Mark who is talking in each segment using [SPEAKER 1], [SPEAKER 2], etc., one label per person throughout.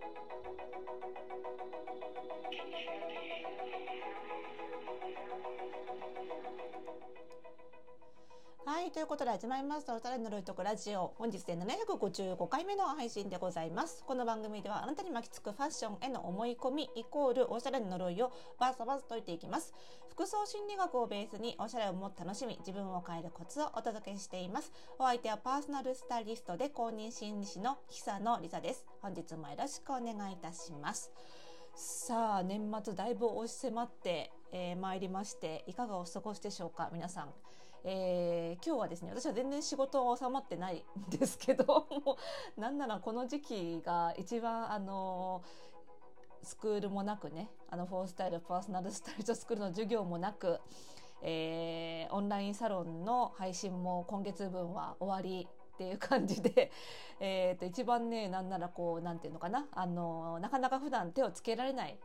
[SPEAKER 1] Thank you. はいということで始まりましたおしゃれのロイトクラジオ。本日で755回目の配信でございます。この番組ではあなたに巻きつくファッションへの思い込みイコールおしゃれの呪いをバサバー解いていきます。服装心理学をベースにおしゃれをもっと楽しみ自分を変えるコツをお届けしています。お相手はパーソナルスタイリストで公認心理師の久野里沙です。本日もよろしくお願いいたします。さあ年末だいぶ押し迫って、えー、りましていかがお過ごしでしょうか皆さん。えー、今日はですね私は全然仕事は収まってないんですけど もうなんならこの時期が一番あのスクールもなくねあのフォースタイルパーソナルスタイルスクールの授業もなく、えー、オンラインサロンの配信も今月分は終わりっていう感じで、えー、と一番ねなんならこうなんていうのかなあのなかなか普段手をつけられない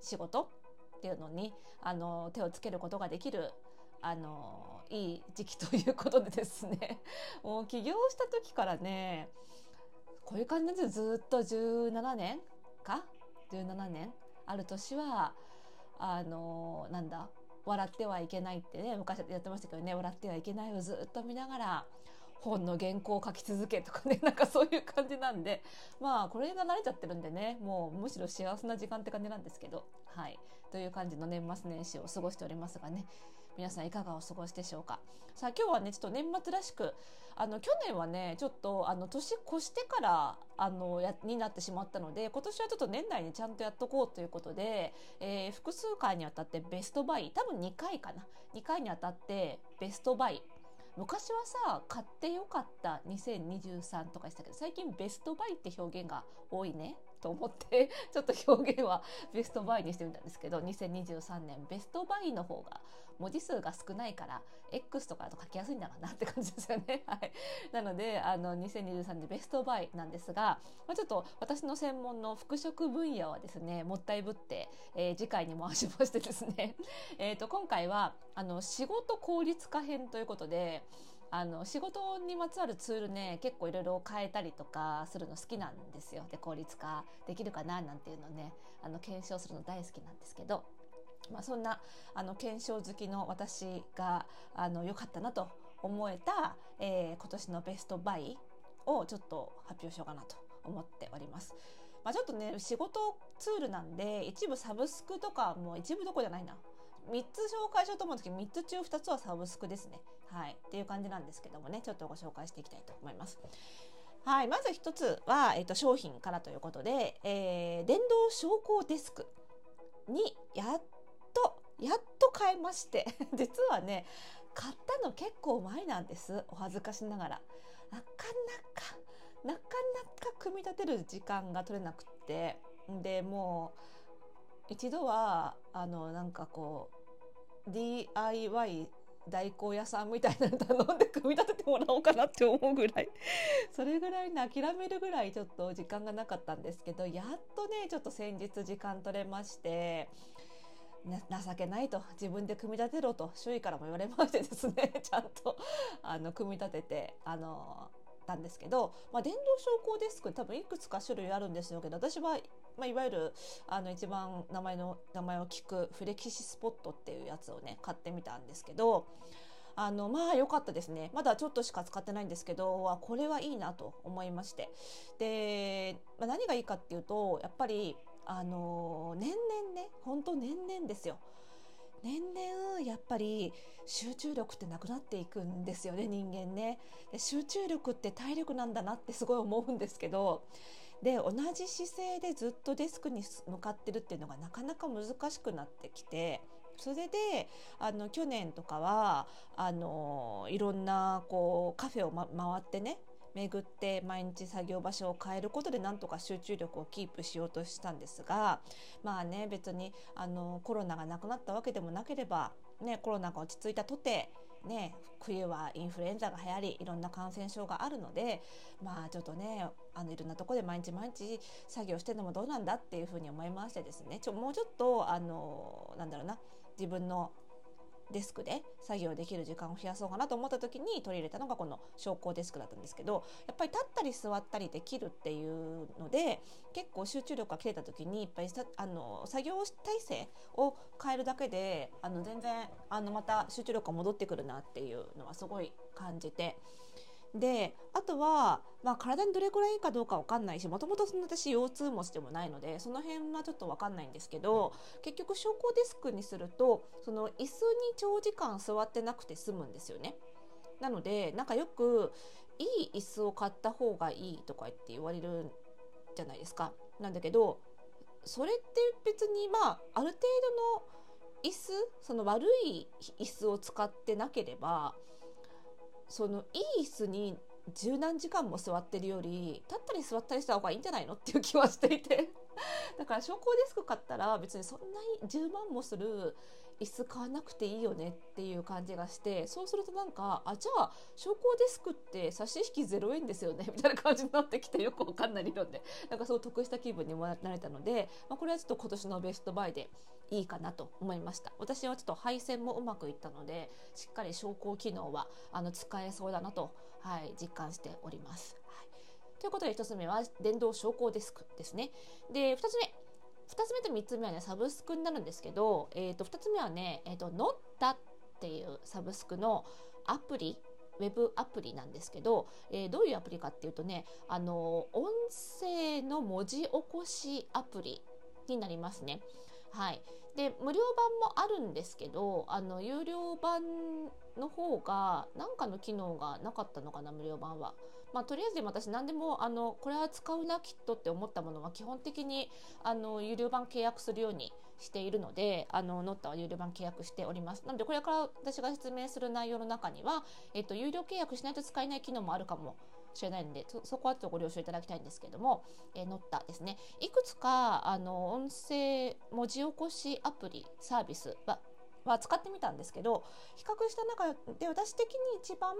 [SPEAKER 1] 仕事っていうのにあの手をつけることができるあのいい時期ということでですね。もう起業した時からねこういう感じでずっと17年か？17年？ある年はあのなんだ？笑ってはいけないってね昔やってましたけどね笑ってはいけないをずっと見ながら本の原稿を書き続けとかね なんかそういう感じなんでまあこれが慣れちゃってるんでねもうむしろ幸せな時間って感じなんですけど。はい。という感じの年末年始を過ごしておりますがね。皆さんいかがお過ごしでしょうか？さあ今日はねちょっと年末らしくあの去年はねちょっとあの年越してからあのやになってしまったので今年はちょっと年内にちゃんとやっとこうということで、えー、複数回にわたってベストバイ多分2回かな？2回にわたってベストバイ。昔はさ買ってよかった2023とかしたけど最近ベストバイって表現が多いね。と思って ちょっと表現はベストバイにしてみたんですけど2023年ベストバイの方が文字数が少ないから X とかだと書きやすいんだろうなって感じですよね。はい、なのであの2023年ベストバイなんですが、まあ、ちょっと私の専門の服飾分野はですねもったいぶって、えー、次回に回しましてですね えと今回はあの仕事効率化編ということであの仕事にまつわるツールね結構いろいろ変えたりとかするの好きなんですよで効率化できるかななんていうのねあの検証するの大好きなんですけど、まあ、そんなあの検証好きの私があの良かったなと思えた、えー、今年のベストバイをちょっと発表しようかなと思っております。まあ、ちょっとね仕事ツールなんで一部サブスクとかもう一部どこじゃないな3つ紹介しようと思うんですけど3つ中2つはサブスクですね。はい、っていう感じなんですけどもね。ちょっとご紹介していきたいと思います。はい、まず1つは、えーと、商品からということで、えー、電動昇降デスクにやっとやっと買いまして。実はね買ったの結構前なんです。お恥ずかしながら。なかなかなかなか組み立てる時間が取れなくって。でもう一度はあのなんかこう DIY 代行屋さんみたいなの頼んで組み立ててもらおうかなって思うぐらい それぐらいに諦めるぐらいちょっと時間がなかったんですけどやっとねちょっと先日時間取れまして。情けないと自分で組み立てろと周囲からも言われましてですね ちゃんとあの組み立ててあのたんですけど、まあ、電動昇降デスク多分いくつか種類あるんですけど私は、まあ、いわゆるあの一番名前の名前を聞くフレキシスポットっていうやつをね買ってみたんですけどあのまあ良かったですね。まだちょっとしか使ってないんですけどこれはいいなと思いまして。で、まあ、何がいいかっていうとやっぱりあの年々ね本当年々ですよ。年々やっぱり集中力ってなくなっていくんですよね人間ね。で集中力って体力なんだなってすごい思うんですけどで同じ姿勢でずっとデスクに向かってるっていうのがなかなか難しくなってきてそれであの去年とかはあのいろんなこうカフェを、ま、回ってね巡って毎日作業場所を変えることでなんとか集中力をキープしようとしたんですがまあね別にあのコロナがなくなったわけでもなければ、ね、コロナが落ち着いたとてね、冬はインフルエンザが流行りいろんな感染症があるのでまあちょっとねあのいろんなとこで毎日毎日作業してるのもどうなんだっていうふうに思いましてですねちょもうちょっとあのなんだろうな自分のデスクで作業できる時間を増やそうかなと思った時に取り入れたのがこの昇降デスクだったんですけどやっぱり立ったり座ったりできるっていうので結構集中力が切れた時にやっぱりあの作業体制を変えるだけであの全然あのまた集中力が戻ってくるなっていうのはすごい感じて。であとは、まあ、体にどれくらいいいかどうか分かんないしもともと私腰痛持ちでもないのでその辺はちょっと分かんないんですけど結局昇降デスクにするとその椅子に長時間座ってなくて済むんですよね。なのでなんかよくいい椅子を買った方がいいとか言って言われるじゃないですか。なんだけどそれって別にまあある程度の椅子その悪い椅子を使ってなければそのいい椅子に十何時間も座ってるより立ったり座ったりした方がいいんじゃないのっていう気はしていて。だから昇降デスク買ったら別にそんなに10万もする椅子買わなくていいよねっていう感じがしてそうするとなんかあじゃあ昇降デスクって差し引き0円ですよねみたいな感じになってきてよくわかんない理論でなんかそう得した気分にもなれたので、まあ、これはちょっと今年のベストバイでいいかなと思いました私はちょっと配線もうまくいったのでしっかり昇降機能はあの使えそうだなと、はい、実感しております。はいということで1つ目は電動昇降デスクですね。で2つ目2つ目と3つ目はねサブスクになるんですけど、えー、と2つ目はね、えーと、ノッタっていうサブスクのアプリウェブアプリなんですけど、えー、どういうアプリかっていうとねあの音声の文字起こしアプリになりますね。はい、で無料版もあるんですけどあの有料版の方が何かの機能がなかったのかな無料版は。まあ、とりあえず私何でもあのこれは使うなきっとって思ったものは基本的にあの有料版契約するようにしているのであのノッタは有料版契約しております。なのでこれから私が説明する内容の中には、えっと、有料契約しないと使えない機能もあるかもしれないのでそこはちょっとご了承いただきたいんですけども、えー、ノッタですね。いくつかあの音声文字起こしアプリサービスはは使ってみたんですけど比較した中で私的に一番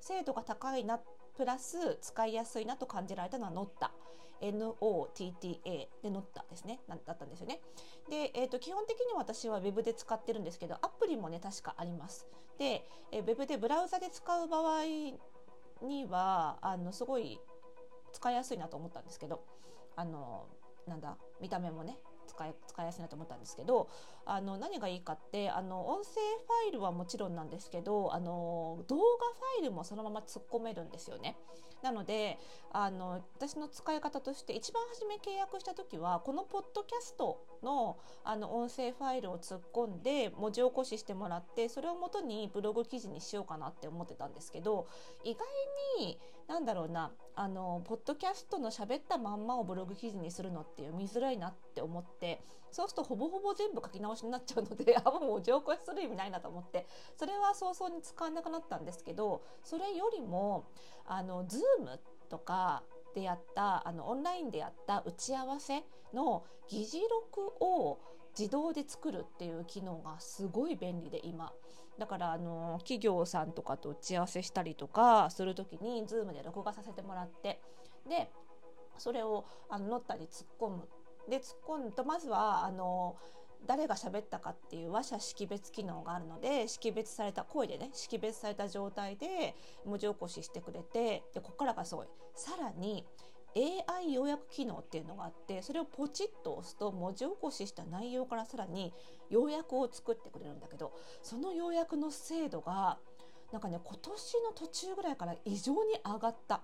[SPEAKER 1] 精度が高いなっプラス使いやすいなと感じられたのはノッタ NOTTA でノッタですね。だったんですよね。で、えーと、基本的に私は Web で使ってるんですけどアプリもね確かあります。で、えー、Web でブラウザで使う場合にはあのすごい使いやすいなと思ったんですけどあのなんだ見た目もね使い使いやすいなと思ったんですけどあの何がいいかってあの音声ファイルはもちろんなんですけどあの動画ファイルもそのまま突っ込めるんですよね。なのであの私の使い方として一番初め契約した時はこのポッドキャストのあの音声ファイルを突っ込んで文字起こししてもらってそれをもとにブログ記事にしようかなって思ってたんですけど意外になんだろうなあのポッドキャストの喋ったまんまをブログ記事にするのって見づらいなって思ってそうするとほぼほぼ全部書き直しになっちゃうので あもう上超する意味ないなと思ってそれは早々に使わなくなったんですけどそれよりもあの Zoom とかでやったあのオンラインでやった打ち合わせの議事録を自動で作るっていう機能がすごい便利で今。だからあの企業さんとかと打ち合わせしたりとかする時に Zoom で録画させてもらって。でそれをあのノッタに突っ込む。で突っ込むとまずはあの誰が喋ったかっていう話者識別機能があるので識別された声でね識別された状態で文字起こししてくれてでここからがすごいさらに AI 要約機能っていうのがあってそれをポチッと押すと文字起こしした内容からさらに要約を作ってくれるんだけどその要約の精度がなんかね今年の途中ぐらいから異常に上がった。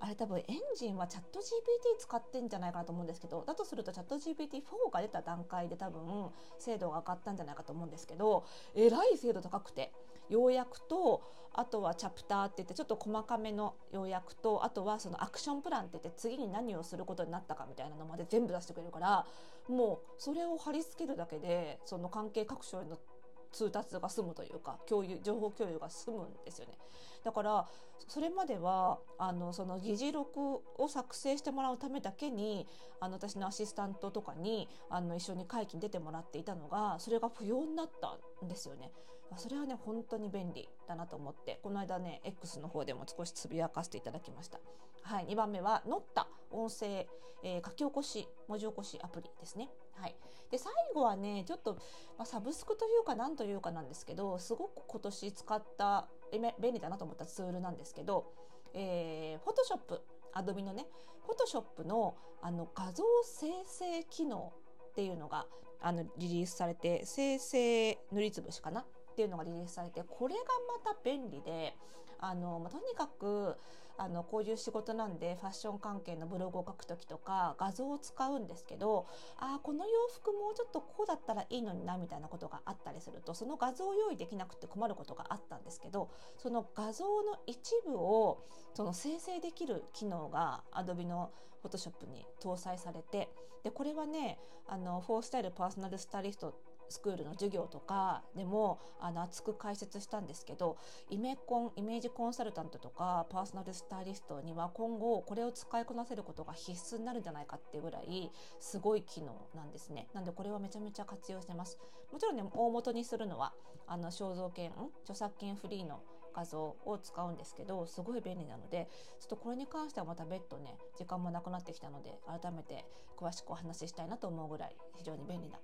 [SPEAKER 1] あれ多分エンジンはチャット GPT 使ってんじゃないかなと思うんですけどだとするとチャット GPT4 が出た段階で多分精度が上がったんじゃないかと思うんですけどえらい精度高くて要約とあとはチャプターって言ってちょっと細かめの要約とあとはそのアクションプランって言って次に何をすることになったかみたいなのまで全部出してくれるからもうそれを貼り付けるだけでその関係各所への通達が済むというか共有情報共有が済むんですよね。だからそれまではあのその議事録を作成してもらうためだけにあの私のアシスタントとかにあの一緒に会議に出てもらっていたのがそれが不要になったんですよね。それはね本当に便利だなと思ってこの間ね X の方でも少しつぶやかせていただきました。はい、2番目は乗った音声、えー、書き起こし文字起こしアプリですね。はい、で最後はねちょっと、まあ、サブスクというか何というかなんですけどすごく今年使った便利だなと思ったツールなんですけど、えー、フォトショップアドビのねフォトショップのあの画像生成機能っていうのがあのリリースされて生成塗りつぶしかなっていうのがリリースされてこれがまた便利であの、とにかくあのこういう仕事なんでファッション関係のブログを書く時とか画像を使うんですけどあこの洋服もうちょっとこうだったらいいのになみたいなことがあったりするとその画像を用意できなくて困ることがあったんですけどその画像の一部をその生成できる機能が Adobe の Photoshop に搭載されてでこれはねあのフォースタイルパーソナルスタイリストスクールの授業とかでもあの熱く解説したんですけどイメコンイメージコンサルタントとかパーソナルスタイリストには今後これを使いこなせることが必須になるんじゃないかっていうぐらいすごい機能なんですね。なんでこれはめちゃめちゃ活用してます。もちろんね大元にするのはあの肖像権著作権フリーの画像を使うんですけどすごい便利なのでちょっとこれに関してはまた別途ね時間もなくなってきたので改めて詳しくお話ししたいなと思うぐらい非常に便利な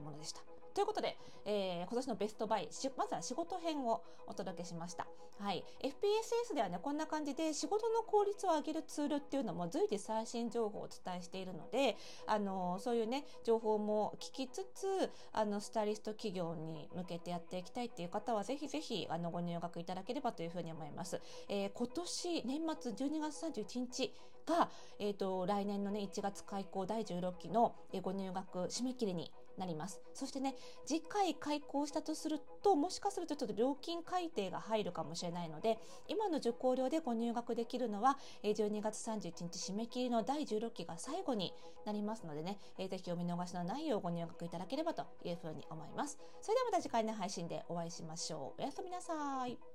[SPEAKER 1] ものでした。ということで、えー、今年のベストバイまずは仕事編をお届けしました。はい、FPSS ではねこんな感じで仕事の効率を上げるツールっていうのも随時最新情報をお伝えしているのであのそういうね情報も聞きつつあのスタイリスト企業に向けてやっていきたいっていう方はぜひぜひあのご入学いただければというふうに思います。えー、今年年末12月31日が、えーと、来年のね1月開校第16期のご入学締め切りになります。そしてね、次回開校したとすると、もしかするとちょっと料金改定が入るかもしれないので、今の受講料でご入学できるのは、12月31日締め切りの第16期が最後になりますのでね、ぜひお見逃しのないようご入学いただければというふうに思います。それではまた次回の配信でお会いしましょう。おやすみなさい。